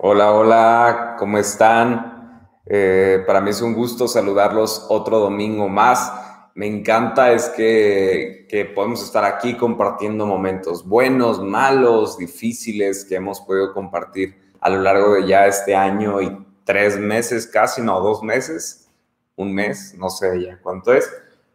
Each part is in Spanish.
Hola, hola, ¿cómo están? Eh, para mí es un gusto saludarlos otro domingo más. Me encanta es que, que podemos estar aquí compartiendo momentos buenos, malos, difíciles que hemos podido compartir a lo largo de ya este año y tres meses casi, no, dos meses, un mes, no sé ya cuánto es,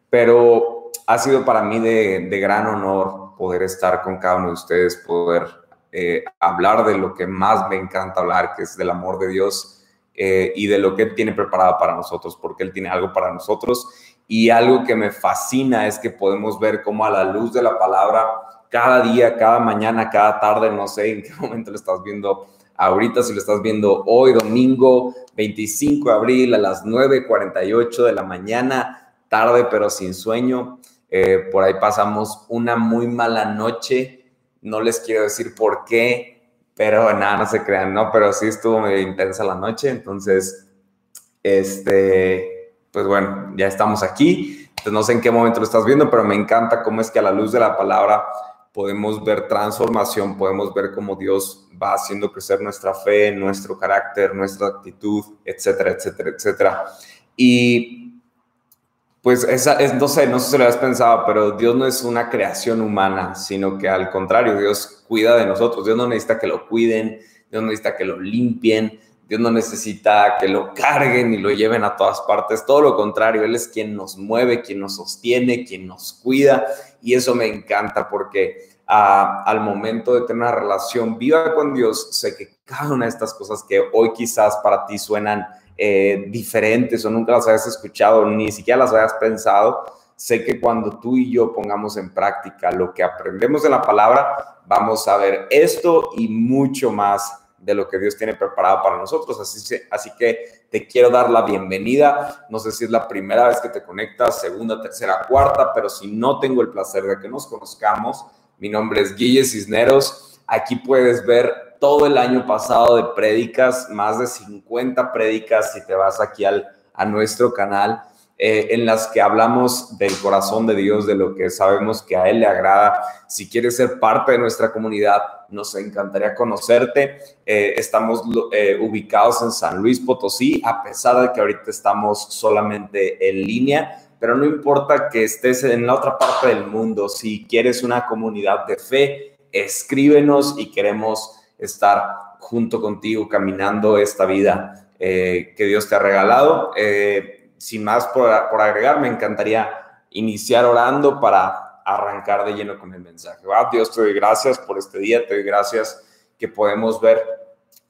pero ha sido para mí de, de gran honor poder estar con cada uno de ustedes, poder eh, hablar de lo que más me encanta hablar, que es del amor de Dios eh, y de lo que Él tiene preparado para nosotros, porque Él tiene algo para nosotros. Y algo que me fascina es que podemos ver cómo a la luz de la palabra, cada día, cada mañana, cada tarde, no sé en qué momento lo estás viendo ahorita, si lo estás viendo hoy, domingo 25 de abril a las 9.48 de la mañana, tarde pero sin sueño. Eh, por ahí pasamos una muy mala noche no les quiero decir por qué, pero nada, no se crean, ¿no? Pero sí estuvo medio intensa la noche, entonces, este, pues bueno, ya estamos aquí. No sé en qué momento lo estás viendo, pero me encanta cómo es que a la luz de la palabra podemos ver transformación, podemos ver cómo Dios va haciendo crecer nuestra fe, nuestro carácter, nuestra actitud, etcétera, etcétera, etcétera. Y pues esa es, no sé, no sé si lo habías pensado, pero Dios no es una creación humana, sino que al contrario, Dios cuida de nosotros. Dios no necesita que lo cuiden, Dios no necesita que lo limpien, Dios no necesita que lo carguen y lo lleven a todas partes. Todo lo contrario, Él es quien nos mueve, quien nos sostiene, quien nos cuida. Y eso me encanta porque ah, al momento de tener una relación viva con Dios, sé que cada una de estas cosas que hoy quizás para ti suenan eh, diferentes o nunca las hayas escuchado, ni siquiera las hayas pensado, sé que cuando tú y yo pongamos en práctica lo que aprendemos de la palabra, vamos a ver esto y mucho más de lo que Dios tiene preparado para nosotros. Así, así que te quiero dar la bienvenida. No sé si es la primera vez que te conectas, segunda, tercera, cuarta, pero si no tengo el placer de que nos conozcamos, mi nombre es Guille Cisneros. Aquí puedes ver todo el año pasado de prédicas, más de 50 prédicas, si te vas aquí al, a nuestro canal, eh, en las que hablamos del corazón de Dios, de lo que sabemos que a Él le agrada. Si quieres ser parte de nuestra comunidad, nos encantaría conocerte. Eh, estamos eh, ubicados en San Luis Potosí, a pesar de que ahorita estamos solamente en línea, pero no importa que estés en la otra parte del mundo, si quieres una comunidad de fe, escríbenos y queremos estar junto contigo caminando esta vida eh, que Dios te ha regalado. Eh, sin más por, agregar, me encantaría iniciar orando para arrancar de lleno con el mensaje. Dios, te doy gracias por este día, te doy gracias que podemos ver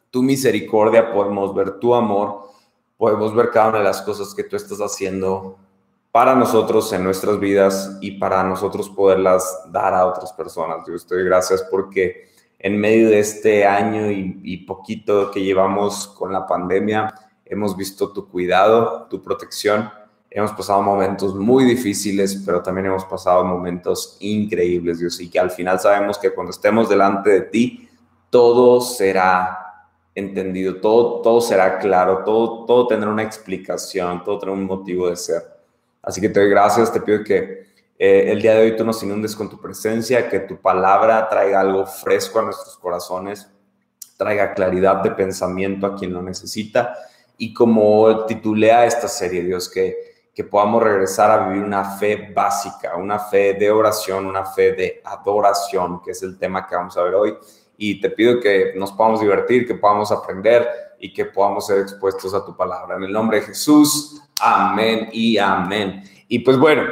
tu misericordia, podemos ver tu amor, podemos ver cada una de las cosas que tú estás haciendo para nosotros en nuestras vidas y para nosotros poderlas dar a otras personas. Dios, te doy gracias porque en medio de este año y, poquito que llevamos con la pandemia, hemos visto tu cuidado, tu protección. Hemos pasado momentos muy difíciles, pero también hemos pasado momentos increíbles, Dios, y que al final sabemos que cuando estemos delante de ti, todo será entendido, todo, todo será claro, todo, todo tendrá una explicación, todo tendrá un motivo de ser. Así que te doy gracias, te pido que eh, el día de hoy tú nos inundes con tu presencia, que tu palabra traiga algo fresco a nuestros corazones, traiga claridad de pensamiento a quien lo necesita. Y como titulea esta serie, Dios, que, que podamos regresar a vivir una fe básica, una fe de oración, una fe de adoración, que es el tema que vamos a ver hoy. Y te pido que nos podamos divertir, que podamos aprender y que podamos ser expuestos a tu palabra. En el nombre de Jesús, amén y amén. Y pues bueno,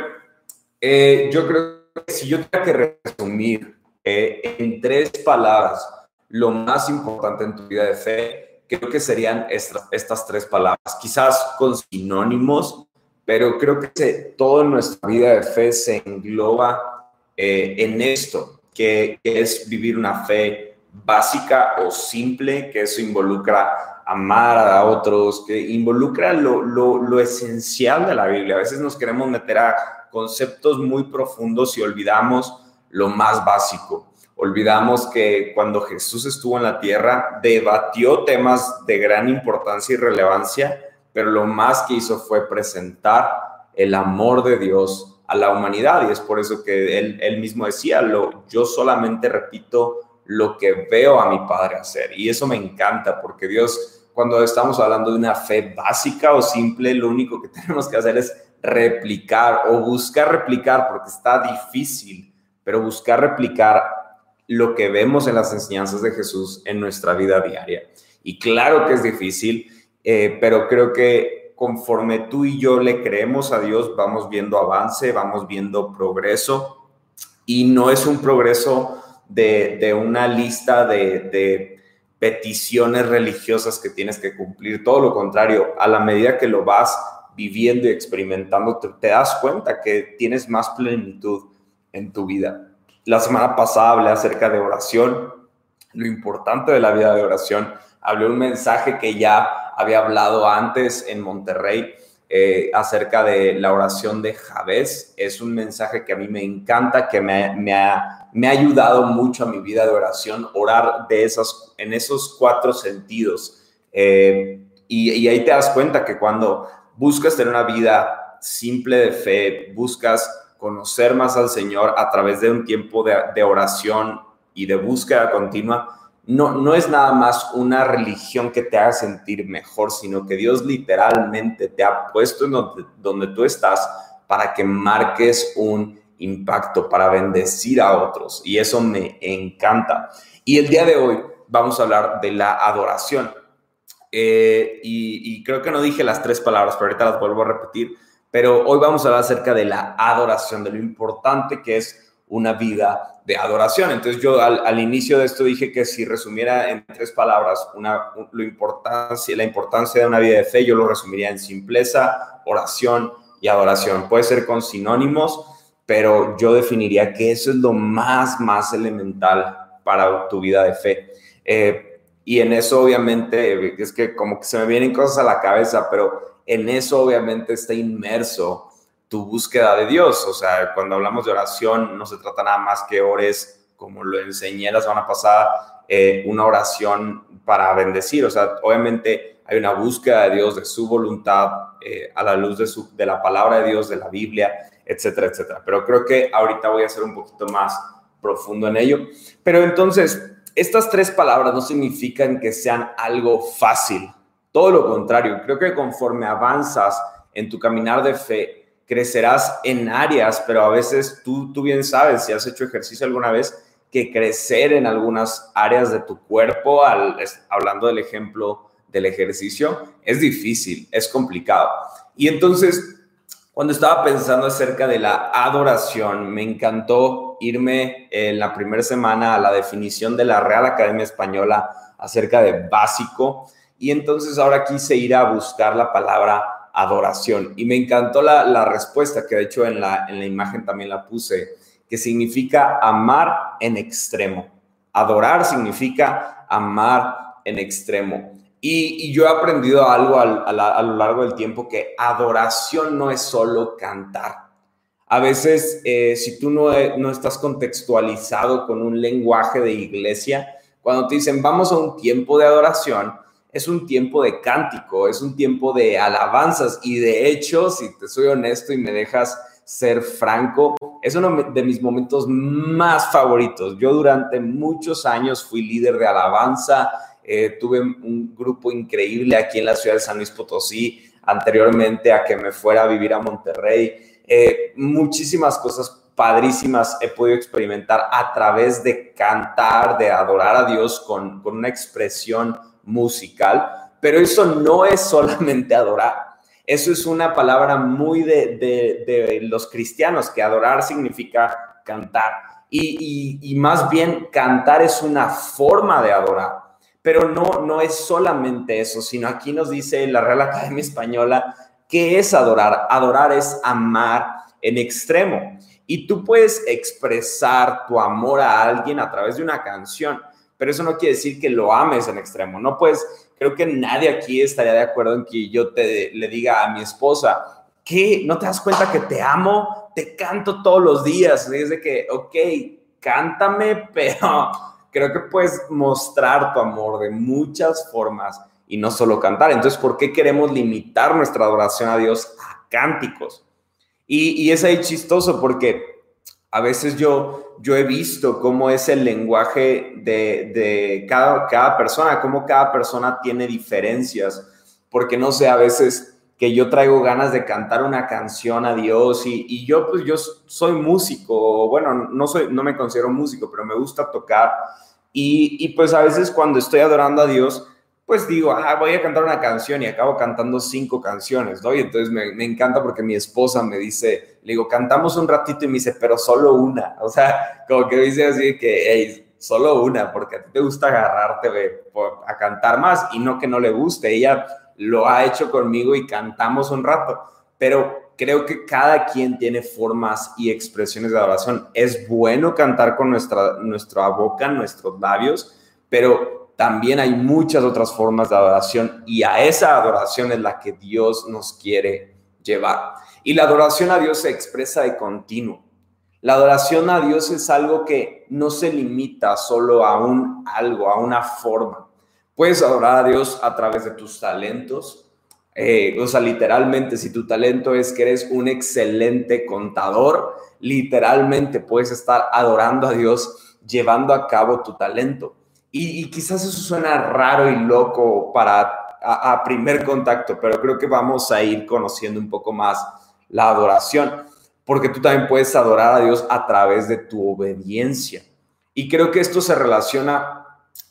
eh, yo creo que si yo tengo que resumir eh, en tres palabras lo más importante en tu vida de fe, creo que serían estas, tres palabras, quizás con sinónimos, pero creo que toda nuestra vida de fe se engloba eh, en esto, que, es vivir una fe básica o simple, que eso involucra amar a otros, que involucra lo, lo, lo esencial de la Biblia. A veces nos queremos meter a conceptos muy profundos y olvidamos lo más básico. Olvidamos que cuando Jesús estuvo en la tierra, debatió temas de gran importancia y relevancia, pero lo más que hizo fue presentar el amor de Dios a la humanidad. Y es por eso que él, él mismo decía, lo, yo solamente repito lo que veo a mi Padre hacer. Y eso me encanta porque Dios, cuando estamos hablando de una fe básica o simple, lo único que tenemos que hacer es replicar o buscar replicar porque está difícil, pero buscar replicar lo que vemos en las enseñanzas de Jesús en nuestra vida diaria. Y claro que es difícil, eh, pero creo que conforme tú y yo le creemos a Dios, vamos viendo avance, vamos viendo progreso. Y no es un progreso de, una lista de, peticiones religiosas que tienes que cumplir. Todo lo contrario, a la medida que lo vas viviendo y experimentando, te, das cuenta que tienes más plenitud en tu vida. La semana pasada hablé acerca de oración, lo importante de la vida de oración. Hablé un mensaje que ya había hablado antes en Monterrey eh, acerca de la oración de Javés. Es un mensaje que a mí me encanta, que me, ha, me ha, ayudado mucho a mi vida de oración, orar de esas, en esos cuatro sentidos. Eh, y, ahí te das cuenta que cuando buscas tener una vida simple de fe, buscas conocer más al Señor a través de un tiempo de, oración y de búsqueda continua, no, no es nada más una religión que te haga sentir mejor, sino que Dios literalmente te ha puesto en donde tú estás para que marques un impacto, para bendecir a otros. Y eso me encanta. Y el día de hoy vamos a hablar de la adoración. Eh, y, y, creo que no dije las tres palabras, pero ahorita las vuelvo a repetir. Pero hoy vamos a hablar acerca de la adoración, de lo importante que es una vida de adoración. Entonces yo al, inicio de esto dije que si resumiera en tres palabras una, lo importancia, la importancia de una vida de fe, yo lo resumiría en simpleza, oración y adoración. Puede ser con sinónimos, pero yo definiría que eso es lo más, más elemental para tu vida de fe. Eh, y en eso obviamente, es que como que se me vienen cosas a la cabeza, pero en eso obviamente está inmerso tu búsqueda de Dios. O sea, cuando hablamos de oración, no se trata nada más que ores, como lo enseñé la semana pasada, eh, una oración para bendecir. O sea, obviamente hay una búsqueda de Dios, de su voluntad, eh, a la luz de, su, de la palabra de Dios, de la Biblia, etcétera, etcétera. Pero creo que ahorita voy a ser un poquito más profundo en ello. Pero entonces, estas tres palabras no significan que sean algo fácil. Todo lo contrario, creo que conforme avanzas en tu caminar de fe, crecerás en áreas, pero a veces tú, tú bien sabes, si has hecho ejercicio alguna vez, que crecer en algunas áreas de tu cuerpo, al, hablando del ejemplo del ejercicio, es difícil, es complicado. Y entonces, cuando estaba pensando acerca de la adoración, me encantó irme en la primera semana a la definición de la Real Academia Española acerca de básico. Y entonces ahora quise ir a buscar la palabra adoración. Y me encantó la, respuesta que de hecho en la, en la imagen también la puse, que significa amar en extremo. Adorar significa amar en extremo. Y, yo he aprendido algo a, lo largo del tiempo, que adoración no es solo cantar. A veces, eh, si tú no, no estás contextualizado con un lenguaje de iglesia, cuando te dicen vamos a un tiempo de adoración, es un tiempo de cántico, es un tiempo de alabanzas y de hecho, si te soy honesto y me dejas ser franco, es uno de mis momentos más favoritos. Yo durante muchos años fui líder de alabanza, eh, tuve un grupo increíble aquí en la ciudad de San Luis Potosí, anteriormente a que me fuera a vivir a Monterrey. Eh, muchísimas cosas padrísimas he podido experimentar a través de cantar, de adorar a Dios con, con una expresión musical, pero eso no es solamente adorar. Eso es una palabra muy de, los cristianos, que adorar significa cantar. Y, más bien cantar es una forma de adorar. Pero no, no es solamente eso, sino aquí nos dice la Real Academia Española que es adorar. Adorar es amar en extremo. Y tú puedes expresar tu amor a alguien a través de una canción pero eso no quiere decir que lo ames en extremo. No puedes, creo que nadie aquí estaría de acuerdo en que yo te, le diga a mi esposa, ¿qué? ¿No te das cuenta que te amo? Te canto todos los días. Es de que, ok, cántame, pero creo que puedes mostrar tu amor de muchas formas y no solo cantar. Entonces, ¿por qué queremos limitar nuestra adoración a Dios a cánticos? Y, y es ahí chistoso porque A veces yo, yo he visto cómo es el lenguaje de, de cada, cada persona, cómo cada persona tiene diferencias, porque no sé, a veces que yo traigo ganas de cantar una canción a Dios y, y, yo pues yo soy músico, bueno, no, soy, no me considero músico, pero me gusta tocar y, y, pues a veces cuando estoy adorando a Dios, pues digo, ah, voy a cantar una canción y acabo cantando cinco canciones, ¿no? Y entonces me, me encanta porque mi esposa me dice, le digo, cantamos un ratito y me dice, pero solo una, o sea, como que dice así que, hey, solo una, porque a ti te gusta agarrarte a cantar más y no que no le guste, ella lo ha hecho conmigo y cantamos un rato, pero creo que cada quien tiene formas y expresiones de adoración. Es bueno cantar con nuestra, nuestra boca, nuestros labios, pero también hay muchas otras formas de adoración y a esa adoración es la que Dios nos quiere llevar. Y la adoración a Dios se expresa de continuo. La adoración a Dios es algo que no se limita solo a un algo, a una forma. Puedes adorar a Dios a través de tus talentos. Eh, o sea, literalmente, si tu talento es que eres un excelente contador, literalmente puedes estar adorando a Dios llevando a cabo tu talento. Y, quizás eso suena raro y loco para a, primer contacto, pero creo que vamos a ir conociendo un poco más la adoración, porque tú también puedes adorar a Dios a través de tu obediencia. Y creo que esto se relaciona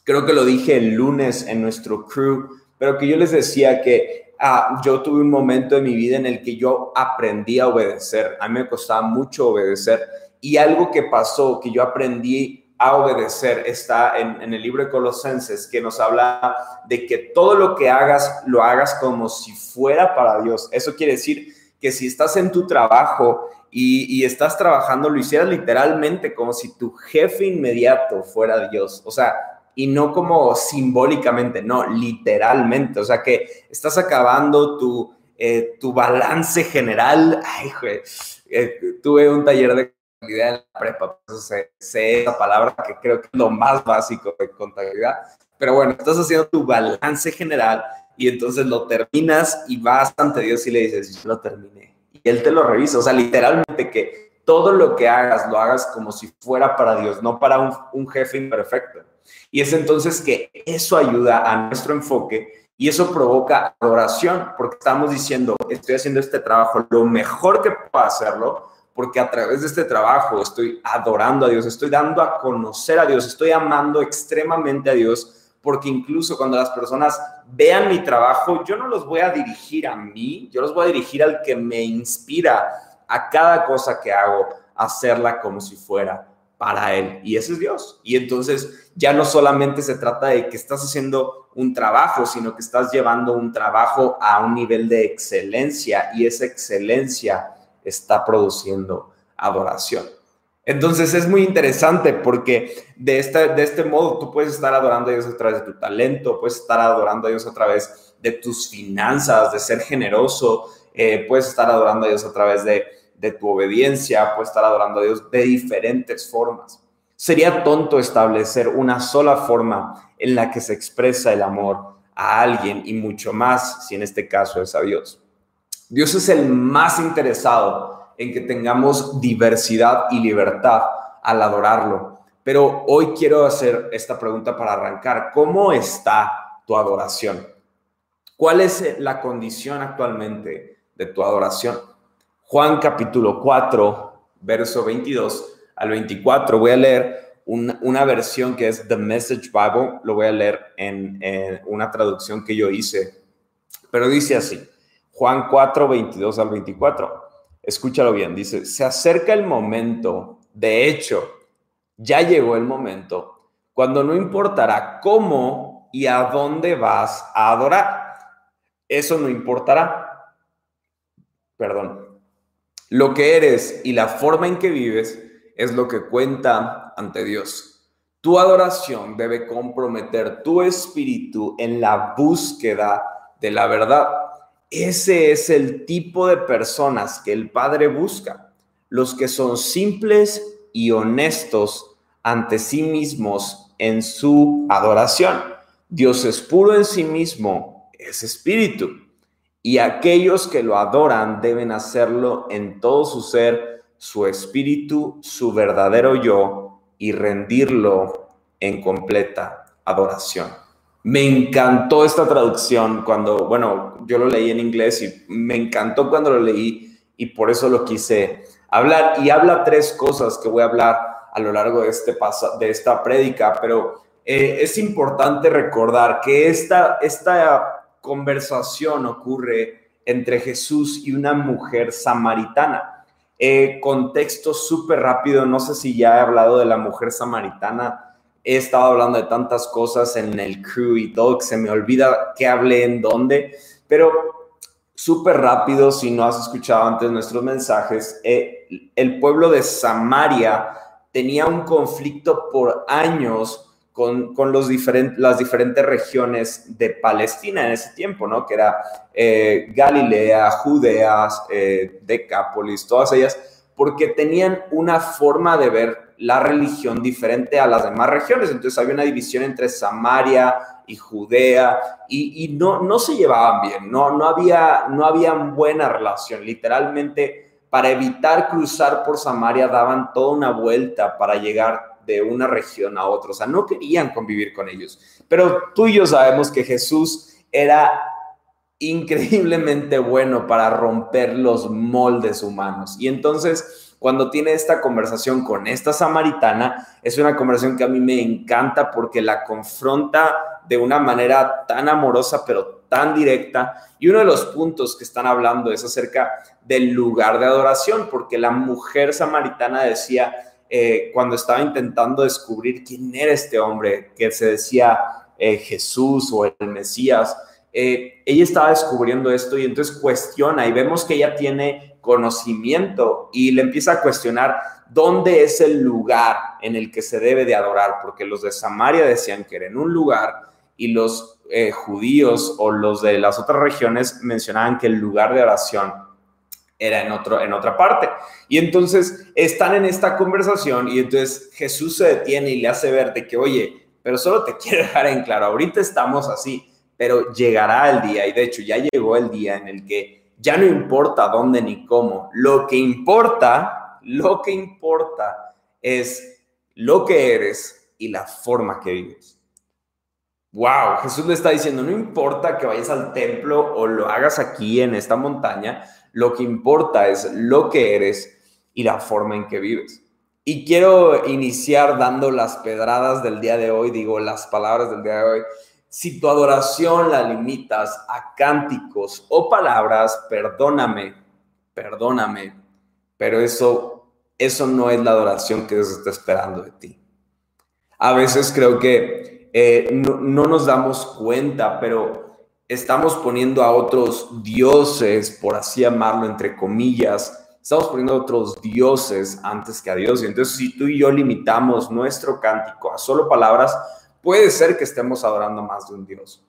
creo que lo dije el lunes en nuestro crew, pero que yo les decía que ah, yo tuve un momento en mi vida en el que yo aprendí a obedecer. A mí me costaba mucho obedecer y algo que pasó, que yo aprendí a obedecer, está en, en el libro de Colosenses, que nos habla de que todo lo que hagas, lo hagas como si fuera para Dios. Eso quiere decir que si estás en tu trabajo y, y, estás trabajando, lo hicieras literalmente como si tu jefe inmediato fuera Dios. O sea, y no como simbólicamente, no, literalmente. O sea que estás acabando tu, eh, tu balance general. Ay, güey, eh, tuve un taller de contabilidad en la prepa, sé, sé esa palabra que creo que es lo más básico de contabilidad. Pero bueno, estás haciendo tu balance general y entonces lo terminas y vas ante Dios y le dices, yo lo terminé. Y Él te lo revisa. O sea, literalmente que todo lo que hagas lo hagas como si fuera para Dios, no para un, un jefe imperfecto. Y es entonces que eso ayuda a nuestro enfoque y eso provoca adoración, porque estamos diciendo, estoy haciendo este trabajo lo mejor que puedo hacerlo, porque a través de este trabajo estoy adorando a Dios, estoy dando a conocer a Dios, estoy amando extremadamente a Dios, porque incluso cuando las personas vean mi trabajo, yo no los voy a dirigir a mí, yo los voy a dirigir al que me inspira a cada cosa que hago, hacerla como si fuera para Él. Y ese es Dios. Y entonces ya no solamente se trata de que estás haciendo un trabajo, sino que estás llevando un trabajo a un nivel de excelencia y esa excelencia está produciendo adoración. Entonces es muy interesante porque de este, de este modo tú puedes estar adorando a Dios a través de tu talento, puedes estar adorando a Dios a través de tus finanzas, de ser generoso, eh, puedes estar adorando a Dios a través de de tu obediencia, puedes estar adorando a Dios de diferentes formas. Sería tonto establecer una sola forma en la que se expresa el amor a alguien y mucho más si en este caso es a Dios. Dios es el más interesado en que tengamos diversidad y libertad al adorarlo. Pero hoy quiero hacer esta pregunta para arrancar. ¿Cómo está tu adoración? ¿Cuál es la condición actualmente de tu adoración? Juan capítulo 4, verso 22 al 24. Voy a leer una, versión que es The Message Bible, lo voy a leer en, una traducción que yo hice, pero dice así, Juan 4, 22 al 24. Escúchalo bien, dice, se acerca el momento, de hecho, ya llegó el momento, cuando no importará cómo y a dónde vas a adorar. Eso no importará. Perdón, lo que eres y la forma en que vives es lo que cuenta ante Dios. Tu adoración debe comprometer tu espíritu en la búsqueda de la verdad. Ese es el tipo de personas que el Padre busca, los que son simples y honestos ante sí mismos en su adoración. Dios es puro en sí mismo, es espíritu y aquellos que lo adoran deben hacerlo en todo su ser, su espíritu, su verdadero yo y rendirlo en completa adoración. Me encantó esta traducción cuando, bueno, yo lo leí en inglés y me encantó cuando lo leí y por eso lo quise hablar. Y habla tres cosas que voy a hablar a lo largo de, este de esta prédica, pero eh, es importante recordar que esta, esta conversación ocurre entre Jesús y una mujer samaritana. Eh, contexto súper rápido, no sé si ya he hablado de la mujer samaritana he estado hablando de tantas cosas en el crew y todo que se me olvida qué hablé en dónde, pero súper rápido, si no has escuchado antes nuestros mensajes, eh, el pueblo de Samaria tenía un conflicto por años con, con los las diferentes regiones de Palestina en ese tiempo, ¿no? Que era eh, Galilea, Judea, eh, Decápolis, todas ellas, porque tenían una forma de ver la religión diferente a las demás regiones. Entonces había una división entre Samaria y Judea y, no, no se llevaban bien, no, no, había, no había buena relación. Literalmente, para evitar cruzar por Samaria, daban toda una vuelta para llegar de una región a otra. O sea, no querían convivir con ellos. Pero tú y yo sabemos que Jesús era increíblemente bueno para romper los moldes humanos. Y entonces cuando tiene esta conversación con esta samaritana, es una conversación que a mí me encanta porque la confronta de una manera tan amorosa, pero tan directa. Y uno de los puntos que están hablando es acerca del lugar de adoración, porque la mujer samaritana decía, eh, cuando estaba intentando descubrir quién era este hombre, que se decía eh, Jesús o el Mesías, eh, ella estaba descubriendo esto y entonces cuestiona y vemos que ella tiene conocimiento y le empieza a cuestionar dónde es el lugar en el que se debe de adorar, porque los de Samaria decían que era en un lugar y los judíos o los de las otras regiones mencionaban que el lugar de oración era en, otro, en otra parte. Y entonces están en esta conversación y entonces Jesús se detiene y le hace ver de que, oye, pero solo te quiero dejar en claro, ahorita estamos así, pero llegará el día y de hecho ya llegó el día en el que ya no importa dónde ni cómo. Lo que importa, lo que importa es lo que eres y la forma que vives. Wow, Jesús le está diciendo, no importa que vayas al templo o lo hagas aquí en esta montaña, lo que importa es lo que eres y la forma en que vives. Y quiero iniciar dando las pedradas del día de hoy, digo las palabras del día de hoy, si tu adoración la limitas a cánticos o palabras, perdóname, perdóname, pero eso, eso no es la adoración que Dios está esperando de ti. A veces creo que eh, no, no nos damos cuenta, pero estamos poniendo a otros dioses, por así llamarlo, entre comillas, estamos poniendo a otros dioses antes que a Dios. Y entonces, si tú y yo limitamos nuestro cántico a solo palabras, puede ser que estemos adorando más de un Dios.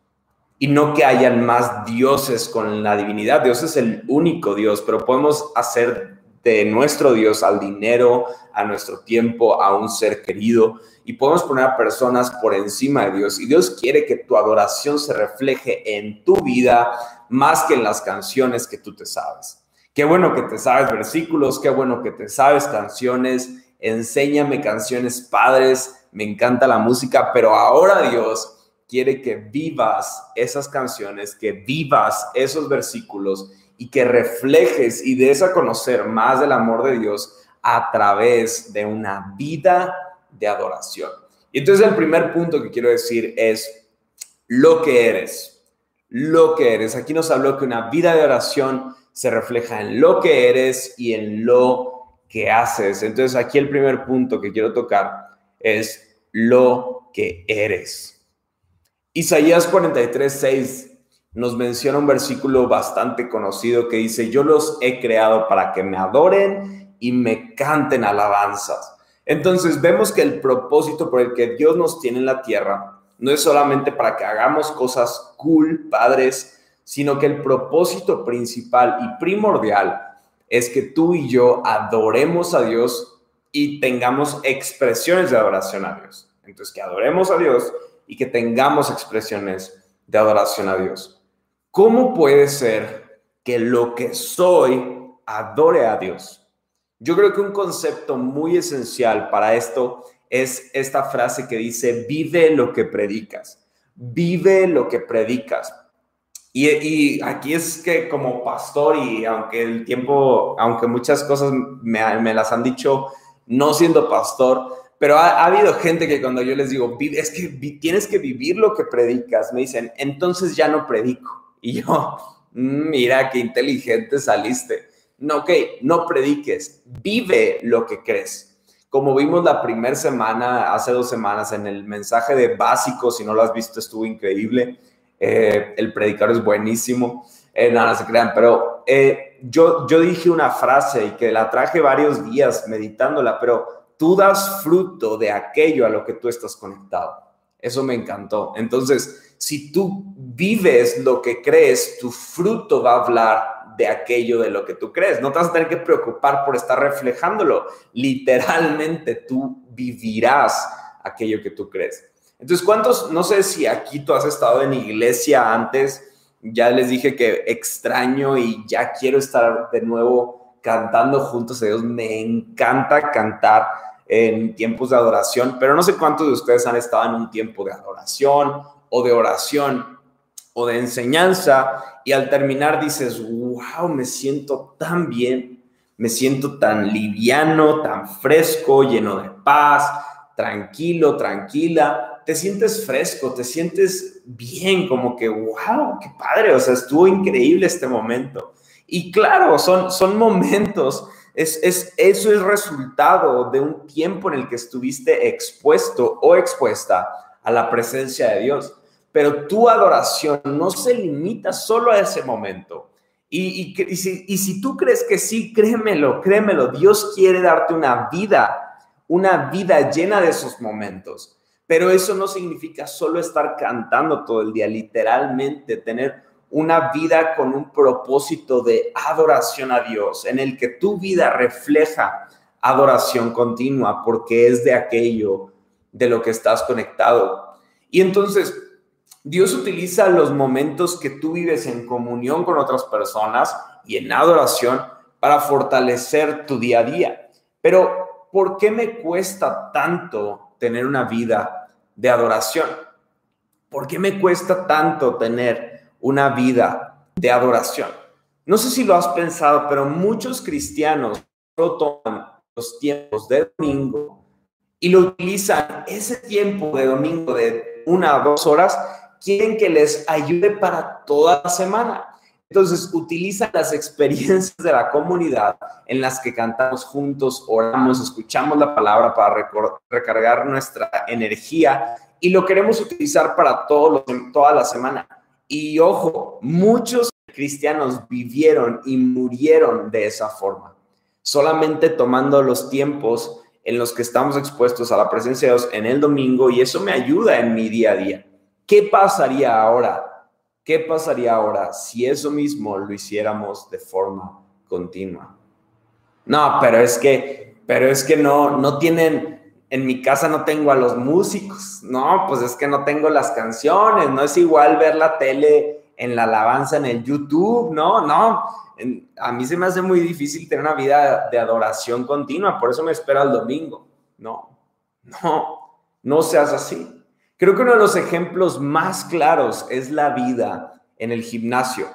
Y no que hayan más dioses con la divinidad. Dios es el único Dios, pero podemos hacer de nuestro Dios al dinero, a nuestro tiempo, a un ser querido. Y podemos poner a personas por encima de Dios. Y Dios quiere que tu adoración se refleje en tu vida más que en las canciones que tú te sabes. Qué bueno que te sabes versículos, qué bueno que te sabes canciones. Enséñame canciones padres me encanta la música, pero ahora Dios quiere que vivas esas canciones, que vivas esos versículos y que reflejes y des a conocer más del amor de Dios a través de una vida de adoración. Y entonces el primer punto que quiero decir es lo que eres, lo que eres. Aquí nos habló que una vida de oración se refleja en lo que eres y en lo que haces. Entonces aquí el primer punto que quiero tocar es lo que eres. Isaías 43, 6 nos menciona un versículo bastante conocido que dice, yo los he creado para que me adoren y me canten alabanzas. Entonces vemos que el propósito por el que Dios nos tiene en la tierra no es solamente para que hagamos cosas cool, padres, sino que el propósito principal y primordial es que tú y yo adoremos a Dios y tengamos expresiones de adoración a Dios. Entonces, que adoremos a Dios y que tengamos expresiones de adoración a Dios. ¿Cómo puede ser que lo que soy adore a Dios? Yo creo que un concepto muy esencial para esto es esta frase que dice, vive lo que predicas, vive lo que predicas. Y, aquí es que como pastor y aunque el tiempo, aunque muchas cosas me, las han dicho no siendo pastor, pero ha, habido gente que cuando yo les digo, es que tienes que vivir lo que predicas, me dicen, entonces ya no predico. Y yo, mm, mira qué inteligente saliste. No, ok, no prediques, vive lo que crees. Como vimos la primera semana, hace dos semanas, en el mensaje de básico, si no lo has visto, estuvo increíble. Eh, el predicar es buenísimo. Eh, nada, se crean, pero eh, yo, yo dije una frase y que la traje varios días meditándola, pero tú das fruto de aquello a lo que tú estás conectado. Eso me encantó. Entonces, si tú vives lo que crees, tu fruto va a hablar de aquello de lo que tú crees. No te vas a tener que preocupar por estar reflejándolo. Literalmente tú vivirás aquello que tú crees. Entonces, ¿cuántos? No sé si aquí tú has estado en iglesia antes. Ya les dije que extraño y ya quiero estar de nuevo cantando juntos a Dios. Me encanta cantar en tiempos de adoración, pero no sé cuántos de ustedes han estado en un tiempo de adoración o de oración o de enseñanza y al terminar dices, wow, me siento tan bien, me siento tan liviano, tan fresco, lleno de paz, tranquilo, tranquila, te sientes fresco, te sientes bien, como que, wow, qué padre, o sea, estuvo increíble este momento. Y claro, son, son momentos es, eso es resultado de un tiempo en el que estuviste expuesto o expuesta a la presencia de Dios. Pero tu adoración no se limita solo a ese momento. Y, si, y si tú crees que sí, créemelo, créemelo, Dios quiere darte una vida, una vida llena de esos momentos. Pero eso no significa solo estar cantando todo el día, literalmente tener una vida con un propósito de adoración a Dios, en el que tu vida refleja adoración continua, porque es de aquello de lo que estás conectado. Y entonces, Dios utiliza los momentos que tú vives en comunión con otras personas y en adoración para fortalecer tu día a día. Pero, ¿por qué me cuesta tanto tener una vida de adoración? ¿Por qué me cuesta tanto tener una vida de adoración. No sé si lo has pensado, pero muchos cristianos toman los tiempos de domingo y lo utilizan ese tiempo de domingo de una a dos horas, quieren que les ayude para toda la semana. Entonces utilizan las experiencias de la comunidad en las que cantamos juntos, oramos, escuchamos la palabra para recargar nuestra energía y lo queremos utilizar para todo toda la semana. Y ojo, muchos cristianos vivieron y murieron de esa forma, solamente tomando los tiempos en los que estamos expuestos a la presencia de Dios en el domingo y eso me ayuda en mi día a día. ¿Qué pasaría ahora? ¿Qué pasaría ahora si eso mismo lo hiciéramos de forma continua? No, pero es que, pero es que no, no tienen, en mi casa no tengo a los músicos, no, pues es que no tengo las canciones, no es igual ver la tele en la alabanza en el YouTube, no, no, a mí se me hace muy difícil tener una vida de adoración continua, por eso me espero al domingo, no, no, no seas así. Creo que uno de los ejemplos más claros es la vida en el gimnasio.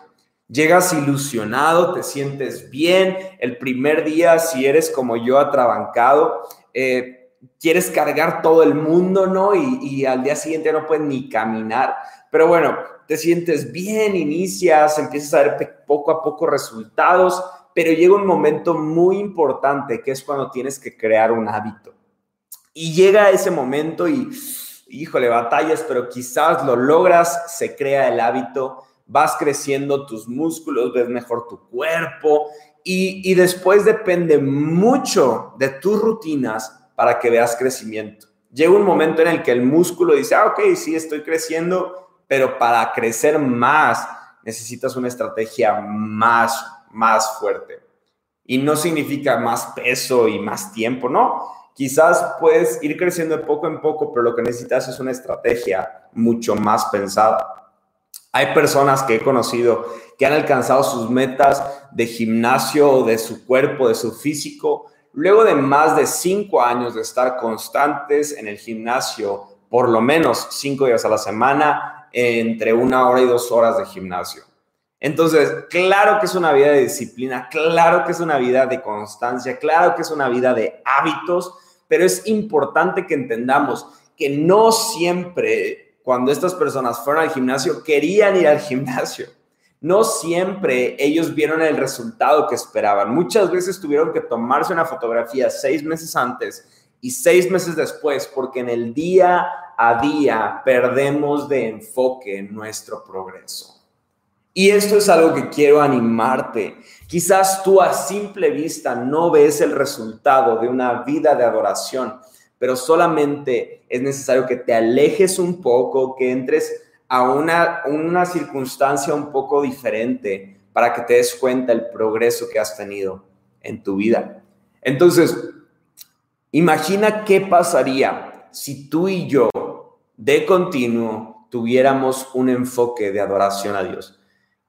Llegas ilusionado, te sientes bien, el primer día, si eres como yo, atrabancado, eh, quieres cargar todo el mundo, ¿no? Y, al día siguiente no puedes ni caminar. Pero bueno, te sientes bien, inicias, empiezas a ver poco a poco resultados, pero llega un momento muy importante que es cuando tienes que crear un hábito. Y llega ese momento y, híjole, batallas, pero quizás lo logras, se crea el hábito, vas creciendo tus músculos, ves mejor tu cuerpo y, y después depende mucho de tus rutinas para que veas crecimiento. Llega un momento en el que el músculo dice, ah, ok, sí, estoy creciendo, pero para crecer más necesitas una estrategia más, más fuerte. Y no significa más peso y más tiempo, no. Quizás puedes ir creciendo de poco en poco, pero lo que necesitas es una estrategia mucho más pensada. Hay personas que he conocido que han alcanzado sus metas de gimnasio de su cuerpo, de su físico, luego de más de cinco años de estar constantes en el gimnasio, por lo menos cinco días a la semana, entre una hora y dos horas de gimnasio. Entonces, claro que es una vida de disciplina, claro que es una vida de constancia, claro que es una vida de hábitos, pero es importante que entendamos que no siempre cuando estas personas fueron al gimnasio querían ir al gimnasio. No siempre ellos vieron el resultado que esperaban. Muchas veces tuvieron que tomarse una fotografía seis meses antes y seis meses después, porque en el día a día perdemos de enfoque nuestro progreso. Y esto es algo que quiero animarte. Quizás tú a simple vista no ves el resultado de una vida de adoración, pero solamente es necesario que te alejes un poco, que entres a una, una circunstancia un poco diferente para que te des cuenta el progreso que has tenido en tu vida. Entonces, imagina qué pasaría si tú y yo de continuo tuviéramos un enfoque de adoración a Dios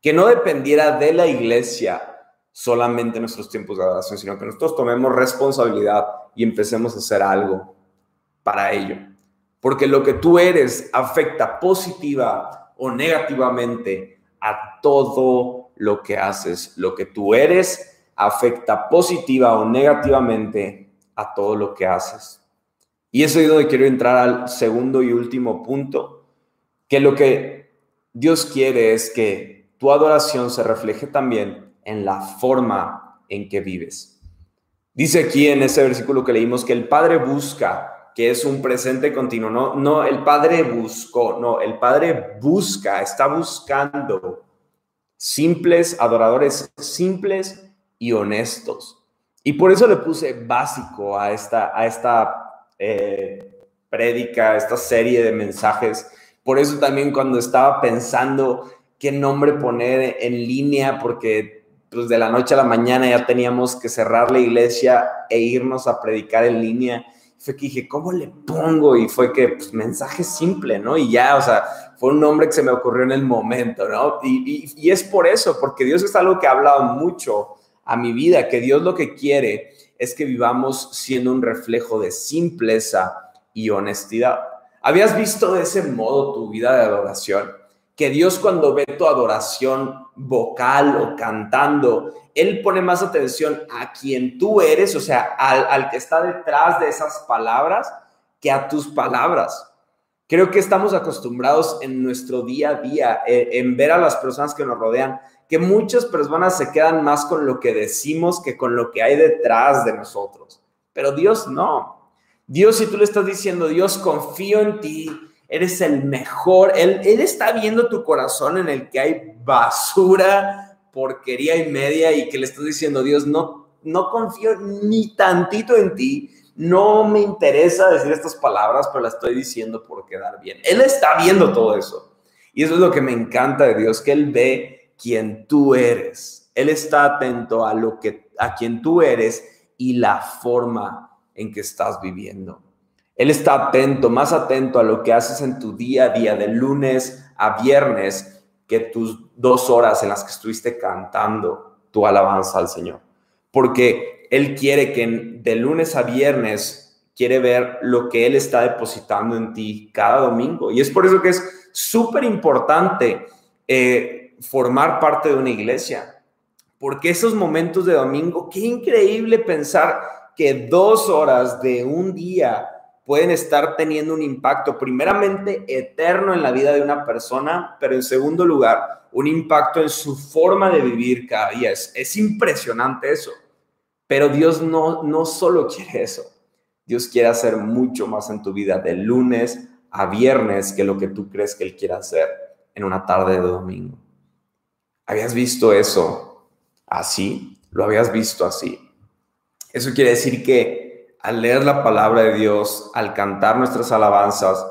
que no dependiera de la iglesia solamente nuestros tiempos de adoración, sino que nosotros tomemos responsabilidad y empecemos a hacer algo para ello. Porque lo que tú eres afecta positiva o negativamente a todo lo que haces. Lo que tú eres afecta positiva o negativamente a todo lo que haces. Y eso es donde quiero entrar al segundo y último punto, que lo que Dios quiere es que tu adoración se refleje también en la forma en que vives. Dice aquí en ese versículo que leímos que el Padre busca, que es un presente continuo, no, no, el Padre buscó, no, el Padre busca, está buscando simples, adoradores simples y honestos. Y por eso le puse básico a esta, a esta eh, prédica, a esta serie de mensajes. Por eso también cuando estaba pensando qué nombre poner en línea, porque pues de la noche a la mañana ya teníamos que cerrar la iglesia e irnos a predicar en línea. Fue que dije, ¿cómo le pongo? Y fue que, pues, mensaje simple, ¿no? Y ya, o sea, fue un nombre que se me ocurrió en el momento, ¿no? Y, y, y es por eso, porque Dios es algo que ha hablado mucho a mi vida, que Dios lo que quiere es que vivamos siendo un reflejo de simpleza y honestidad. ¿Habías visto de ese modo tu vida de adoración? Que Dios cuando ve tu adoración vocal o cantando, Él pone más atención a quien tú eres, o sea, al, que está detrás de esas palabras, que a tus palabras. Creo que estamos acostumbrados en nuestro día a día, eh, en ver a las personas que nos rodean, que muchas personas se quedan más con lo que decimos que con lo que hay detrás de nosotros. Pero Dios no. Dios, si tú le estás diciendo, Dios, confío en ti, eres el mejor. Él, él está viendo tu corazón en el que hay basura, porquería y media y que le estás diciendo, Dios, no, no confío ni tantito en ti. No me interesa decir estas palabras, pero las estoy diciendo por quedar bien. Él está viendo todo eso. Y eso es lo que me encanta de Dios, que Él ve quien tú eres. Él está atento a lo que a quien tú eres y la forma en que estás viviendo. Él está atento, más atento a lo que haces en tu día a día, de lunes a viernes, que tus dos horas en las que estuviste cantando tu alabanza al Señor. Porque Él quiere que de lunes a viernes quiere ver lo que Él está depositando en ti cada domingo. Y es por eso que es súper importante eh, formar parte de una iglesia. Porque esos momentos de domingo, qué increíble pensar que dos horas de un día pueden estar teniendo un impacto primeramente eterno en la vida de una persona, pero en segundo lugar, un impacto en su forma de vivir cada día. Es, impresionante eso. Pero Dios no, no solo quiere eso. Dios quiere hacer mucho más en tu vida de lunes a viernes que lo que tú crees que Él quiere hacer en una tarde de domingo. ¿Habías visto eso así? ¿Lo habías visto así? Eso quiere decir que al leer la palabra de Dios, al cantar nuestras alabanzas,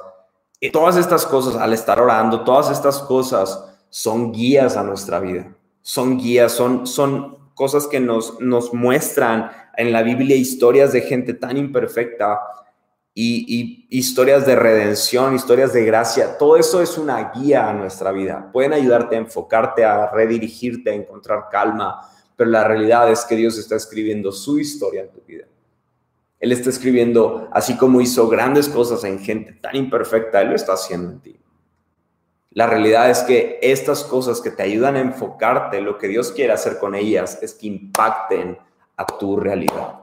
y todas estas cosas, al estar orando, todas estas cosas son guías a nuestra vida. Son guías, son, son cosas que nos, nos muestran en la Biblia historias de gente tan imperfecta y, y, historias de redención, historias de gracia. Todo eso es una guía a nuestra vida. Pueden ayudarte a enfocarte, a redirigirte, a encontrar calma, pero la realidad es que Dios está escribiendo su historia en tu vida. Él está escribiendo, así como hizo grandes cosas en gente tan imperfecta, Él lo está haciendo en ti. La realidad es que estas cosas que te ayudan a enfocarte, lo que Dios quiere hacer con ellas es que impacten a tu realidad.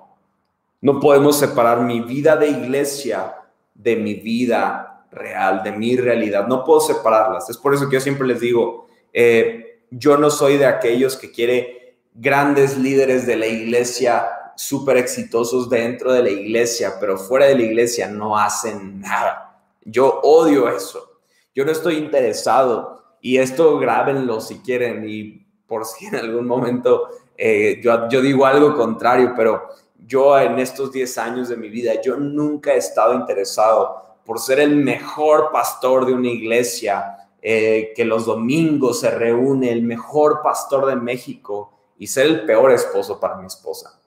No podemos separar mi vida de iglesia de mi vida real, de mi realidad. No puedo separarlas. Es por eso que yo siempre les digo, eh, yo no soy de aquellos que quiere grandes líderes de la iglesia súper exitosos dentro de la iglesia, pero fuera de la iglesia no hacen nada. Yo odio eso. Yo no estoy interesado y esto grábenlo si quieren y por si en algún momento eh, yo, digo algo contrario, pero yo en estos 10 años de mi vida, yo nunca he estado interesado por ser el mejor pastor de una iglesia, eh, que los domingos se reúne el mejor pastor de México y ser el peor esposo para mi esposa,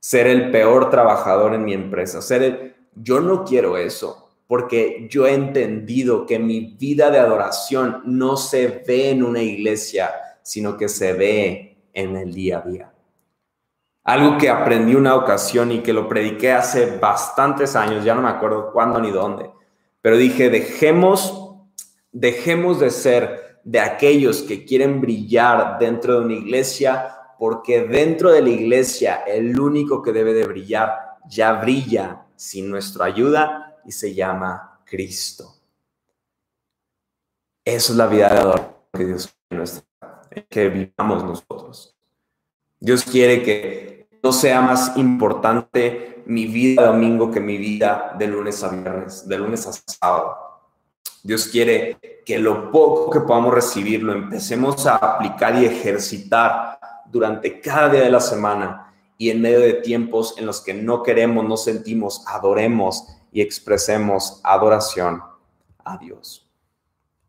ser el peor trabajador en mi empresa, ser el... Yo no quiero eso, porque yo he entendido que mi vida de adoración no se ve en una iglesia, sino que se ve en el día a día. Algo que aprendí una ocasión y que lo prediqué hace bastantes años, ya no me acuerdo cuándo ni dónde, pero dije, dejemos, dejemos de ser de aquellos que quieren brillar dentro de una iglesia, porque dentro de la iglesia el único que debe de brillar ya brilla sin nuestra ayuda y se llama Cristo. Eso es la vida de adoración que Dios quiere que vivamos nosotros. Dios quiere que no sea más importante mi vida domingo que mi vida de lunes a viernes, de lunes a sábado. Dios quiere que lo poco que podamos recibir lo empecemos a aplicar y ejercitar durante cada día de la semana y en medio de tiempos en los que no queremos, no sentimos, adoremos y expresemos adoración a Dios.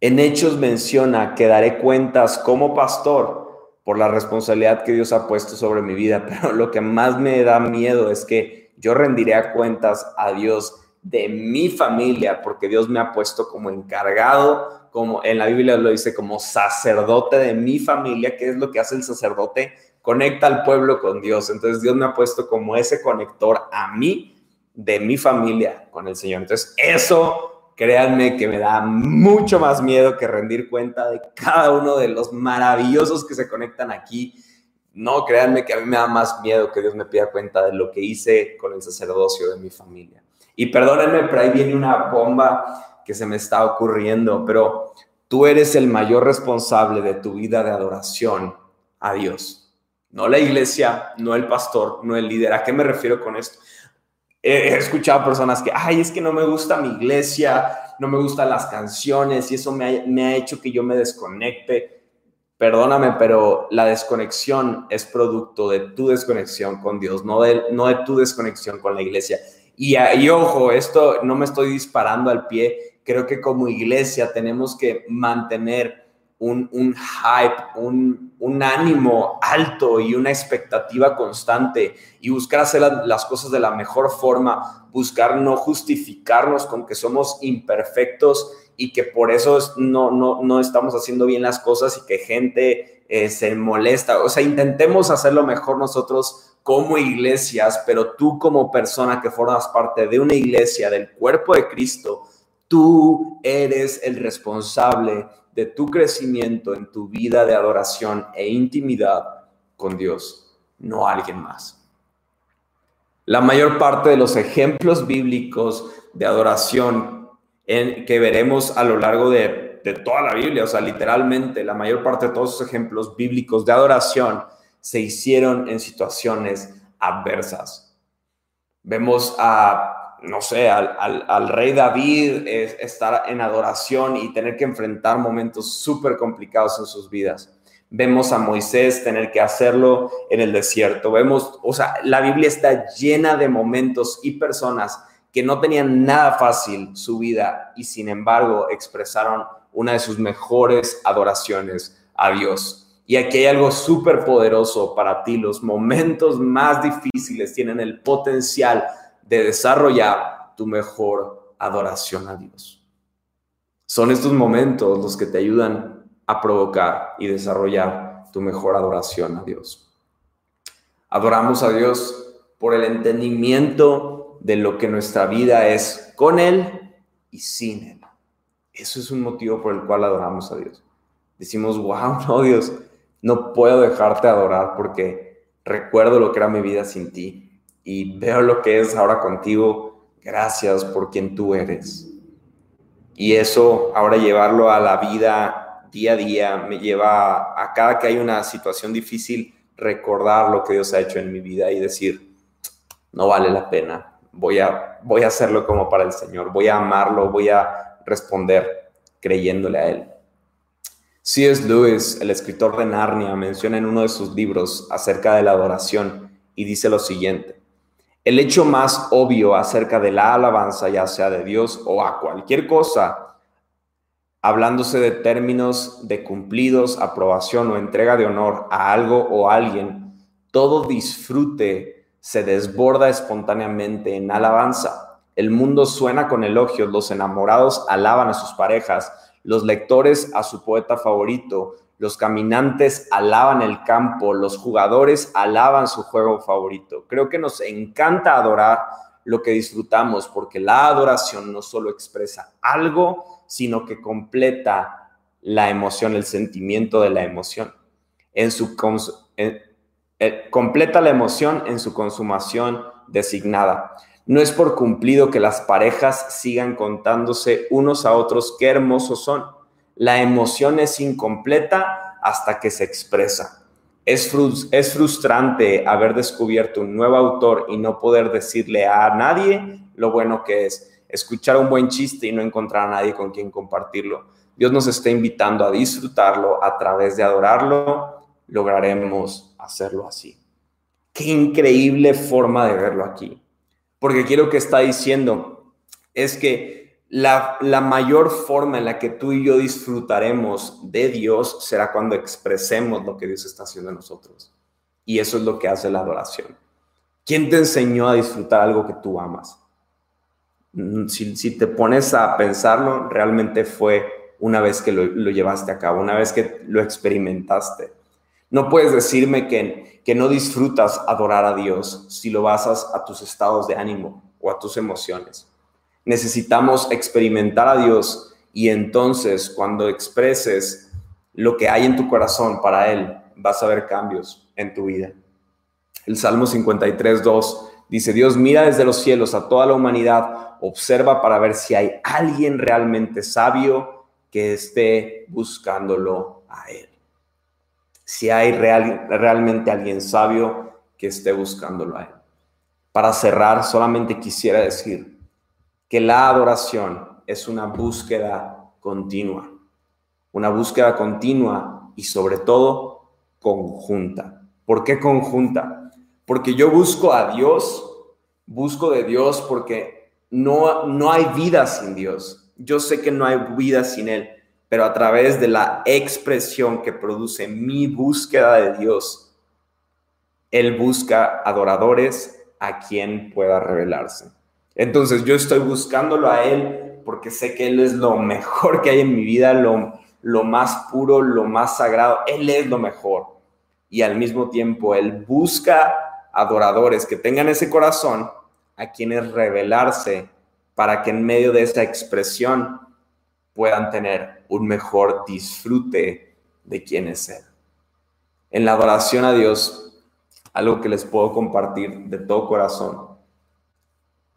En Hechos menciona que daré cuentas como pastor por la responsabilidad que Dios ha puesto sobre mi vida, pero lo que más me da miedo es que yo rendiré cuentas a Dios de mi familia, porque Dios me ha puesto como encargado, como en la Biblia lo dice, como sacerdote de mi familia, que es lo que hace el sacerdote, conecta al pueblo con Dios. Entonces Dios me ha puesto como ese conector a mí, de mi familia con el Señor. Entonces eso créanme que me da mucho más miedo que rendir cuenta de cada uno de los maravillosos que se conectan aquí. No, créanme que a mí me da más miedo que Dios me pida cuenta de lo que hice con el sacerdocio de mi familia. Y perdónenme, pero ahí viene una bomba que se me está ocurriendo, pero tú eres el mayor responsable de tu vida de adoración a Dios. No la iglesia, no el pastor, no el líder. ¿A qué me refiero con esto? he, escuchado personas que, ay, es que no me gusta mi iglesia, no me gustan las canciones y eso me ha, hecho que yo me desconecte. Perdóname, pero la desconexión es producto de tu desconexión con Dios, no de, no de tu desconexión con la iglesia. Y, y ojo, esto no me estoy disparando al pie. Creo que como iglesia tenemos que mantener un, un hype, un, un, ánimo alto y una expectativa constante y buscar hacer las cosas de la mejor forma, buscar no justificarnos con que somos imperfectos y que por eso no, no, no estamos haciendo bien las cosas y que gente eh, se molesta. O sea, intentemos hacerlo mejor nosotros como iglesias, pero tú como persona que formas parte de una iglesia, del cuerpo de Cristo, tú eres el responsable de tu crecimiento en tu vida de adoración e intimidad con Dios, no alguien más. La mayor parte de los ejemplos bíblicos de adoración en, que veremos a lo largo de, de toda la Biblia, o sea, literalmente la mayor parte de todos esos ejemplos bíblicos de adoración se hicieron en situaciones adversas. Vemos a no sé, al, rey David es estar en adoración y tener que enfrentar momentos súper complicados en sus vidas. Vemos a Moisés tener que hacerlo en el desierto. Vemos, o sea, la Biblia está llena de momentos y personas que no tenían nada fácil su vida y sin embargo expresaron una de sus mejores adoraciones a Dios. Y aquí hay algo súper poderoso para ti. Los momentos más difíciles tienen el potencial de desarrollar tu mejor adoración a Dios. Son estos momentos los que te ayudan a provocar y desarrollar tu mejor adoración a Dios. Adoramos a Dios por el entendimiento de lo que nuestra vida es con Él y sin Él. Eso es un motivo por el cual adoramos a Dios. Decimos, wow, no, Dios, no puedo dejarte adorar porque recuerdo lo que era mi vida sin ti y veo lo que es ahora contigo. Gracias por quien tú eres. Y eso, ahora llevarlo a la vida día a día, me lleva a cada que hay una situación difícil, recordar lo que Dios ha hecho en mi vida y decir, no vale la pena, voy a, voy a hacerlo como para el Señor, voy a amarlo, voy a responder creyéndole a Él. C.S. Lewis, el escritor de Narnia, menciona en uno de sus libros acerca de la adoración y dice lo siguiente. El hecho más obvio acerca de la alabanza, ya sea de Dios o a cualquier cosa, hablándose de términos de cumplidos, aprobación o entrega de honor a algo o alguien, todo disfrute se desborda espontáneamente en alabanza. El mundo suena con elogios, los enamorados alaban a sus parejas, los lectores a su poeta favorito, los caminantes alaban el campo, los jugadores alaban su juego favorito. Creo que nos encanta adorar lo que disfrutamos porque la adoración no solo expresa algo, sino que completa la emoción, el sentimiento de la emoción. Eh, completa la emoción en su consumación designada. No es por cumplido que las parejas sigan contándose unos a otros qué hermosos son. La emoción es incompleta hasta que se expresa. Es, frustrante haber descubierto un nuevo autor y no poder decirle a nadie lo bueno que es. Escuchar un buen chiste y no encontrar a nadie con quien compartirlo. Dios nos está invitando a disfrutarlo a través de adorarlo. Lograremos hacerlo así. Qué increíble forma de verlo aquí. Porque quiero que está diciendo es que la, la, mayor forma en la que tú y yo disfrutaremos de Dios será cuando expresemos lo que Dios está haciendo en nosotros. Y eso es lo que hace la adoración. ¿Quién te enseñó a disfrutar algo que tú amas? Mm, si, si te pones a pensarlo, realmente fue una vez que lo, lo llevaste a cabo, una vez que lo experimentaste. No puedes decirme que, que no disfrutas adorar a Dios si lo basas a tus estados de ánimo o a tus emociones. Necesitamos experimentar a Dios y entonces cuando expreses lo que hay en tu corazón para Él, vas a ver cambios en tu vida. El Salmo 53, 2 dice, Dios mira desde los cielos a toda la humanidad, observa para ver si hay alguien realmente sabio que esté buscándolo a Él si hay realmente alguien sabio que esté buscándolo a Él. Para cerrar, solamente quisiera decir que la adoración es una búsqueda continua, una búsqueda continua y sobre todo conjunta. ¿Por qué conjunta? Porque yo busco a Dios, busco de Dios porque no, no hay vida sin Dios. Yo sé que no hay vida sin Él pero a través de la expresión que produce mi búsqueda de Dios, Él busca adoradores a quien pueda revelarse. Entonces yo estoy buscándolo a Él porque sé que Él es lo mejor que hay en mi vida, lo, lo más puro, lo más sagrado. Él es lo mejor. Y al mismo tiempo Él busca adoradores que tengan ese corazón a quienes revelarse para que en medio de esa expresión puedan tener un mejor disfrute de quién es Él. En la adoración a Dios, algo que les puedo compartir de todo corazón,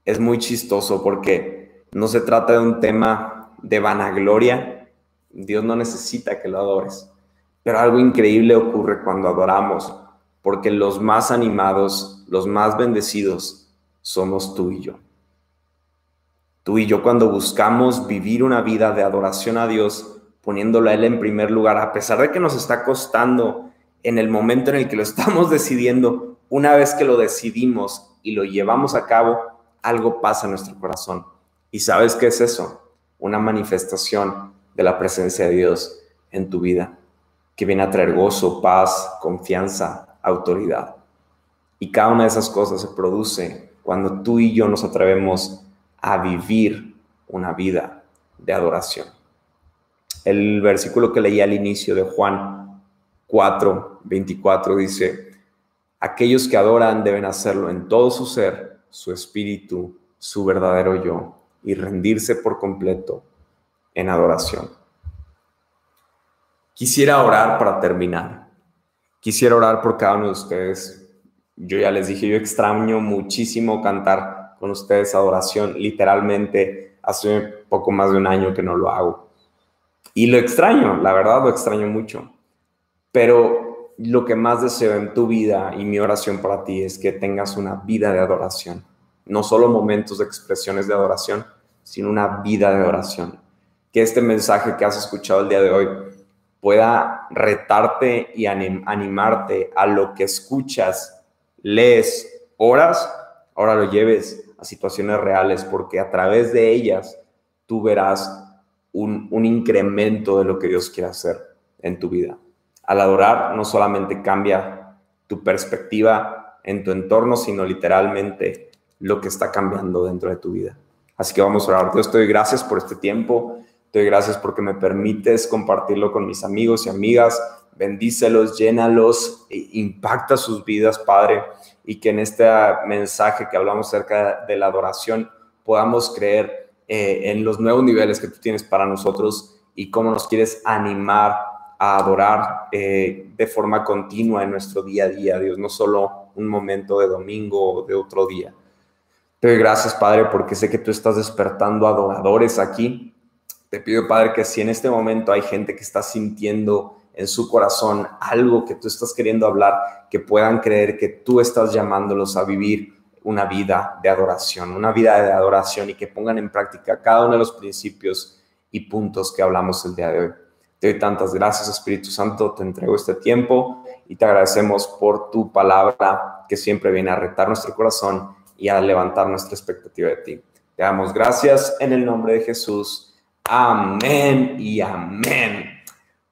es muy chistoso porque no se trata de un tema de vanagloria. Dios no necesita que lo adores. Pero algo increíble ocurre cuando adoramos, porque los más animados, los más bendecidos, somos tú y yo. Tú y yo cuando buscamos vivir una vida de adoración a Dios, poniéndolo a Él en primer lugar, a pesar de que nos está costando en el momento en el que lo estamos decidiendo, una vez que lo decidimos y lo llevamos a cabo, algo pasa en nuestro corazón. ¿Y sabes qué es eso? Una manifestación de la presencia de Dios en tu vida, que viene a traer gozo, paz, confianza, autoridad. Y cada una de esas cosas se produce cuando tú y yo nos atrevemos a vivir una vida de adoración. El versículo que leí al inicio de Juan 4, 24 dice, aquellos que adoran deben hacerlo en todo su ser, su espíritu, su verdadero yo y rendirse por completo en adoración. Quisiera orar para terminar. Quisiera orar por cada uno de ustedes. Yo ya les dije, yo extraño muchísimo cantar con ustedes adoración. Literalmente, hace poco más de un año que no lo hago. Y lo extraño, la verdad lo extraño mucho. Pero lo que más deseo en tu vida y mi oración para ti es que tengas una vida de adoración. No solo momentos de expresiones de adoración, sino una vida de adoración. Que este mensaje que has escuchado el día de hoy pueda retarte y animarte a lo que escuchas, lees, oras, ahora lo lleves a situaciones reales, porque a través de ellas tú verás un, un incremento de lo que Dios quiere hacer en tu vida. Al adorar no solamente cambia tu perspectiva en tu entorno, sino literalmente lo que está cambiando dentro de tu vida. Así que vamos a orar. Dios, te doy gracias por este tiempo. Te doy gracias porque me permites compartirlo con mis amigos y amigas. Bendícelos, llénalos, e impacta sus vidas, Padre. Y que en este mensaje que hablamos acerca de la adoración podamos creer eh, en los nuevos niveles que tú tienes para nosotros y cómo nos quieres animar a adorar eh, de forma continua en nuestro día a día, Dios, no solo un momento de domingo o de otro día. Te doy gracias, Padre, porque sé que tú estás despertando adoradores aquí. Te pido, Padre, que si en este momento hay gente que está sintiendo en su corazón algo que tú estás queriendo hablar, que puedan creer que tú estás llamándolos a vivir una vida de adoración, una vida de adoración y que pongan en práctica cada uno de los principios y puntos que hablamos el día de hoy. Te doy tantas gracias, Espíritu Santo, te entrego este tiempo y te agradecemos por tu palabra que siempre viene a retar nuestro corazón y a levantar nuestra expectativa de ti. Te damos gracias en el nombre de Jesús. Amén y amén.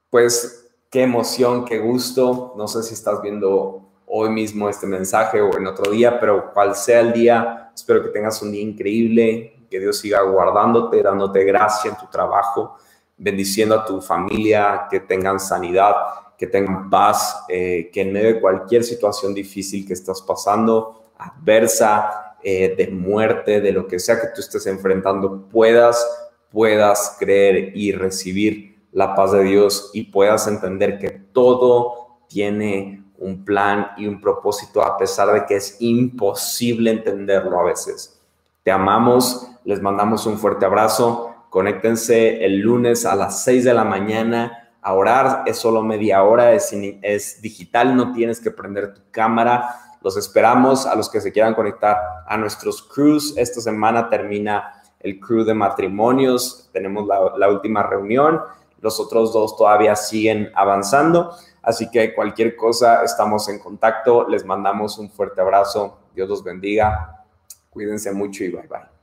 Pues qué emoción, qué gusto. No sé si estás viendo hoy mismo este mensaje o en otro día, pero cual sea el día, espero que tengas un día increíble, que Dios siga guardándote, dándote gracia en tu trabajo, bendiciendo a tu familia, que tengan sanidad, que tengan paz, eh, que en medio de cualquier situación difícil que estás pasando, adversa, eh, de muerte, de lo que sea que tú estés enfrentando, puedas, puedas creer y recibir la paz de Dios y puedas entender que todo tiene un plan y un propósito a pesar de que es imposible entenderlo a veces. Te amamos, les mandamos un fuerte abrazo, conéctense el lunes a las 6 de la mañana a orar, es solo media hora, es, es digital, no tienes que prender tu cámara los esperamos a los que se quieran conectar a nuestros crews. Esta semana termina el crew de matrimonios. Tenemos la, última reunión. Los otros dos todavía siguen avanzando. Así que cualquier cosa, estamos en contacto. Les mandamos un fuerte abrazo. Dios los bendiga. Cuídense mucho y bye bye.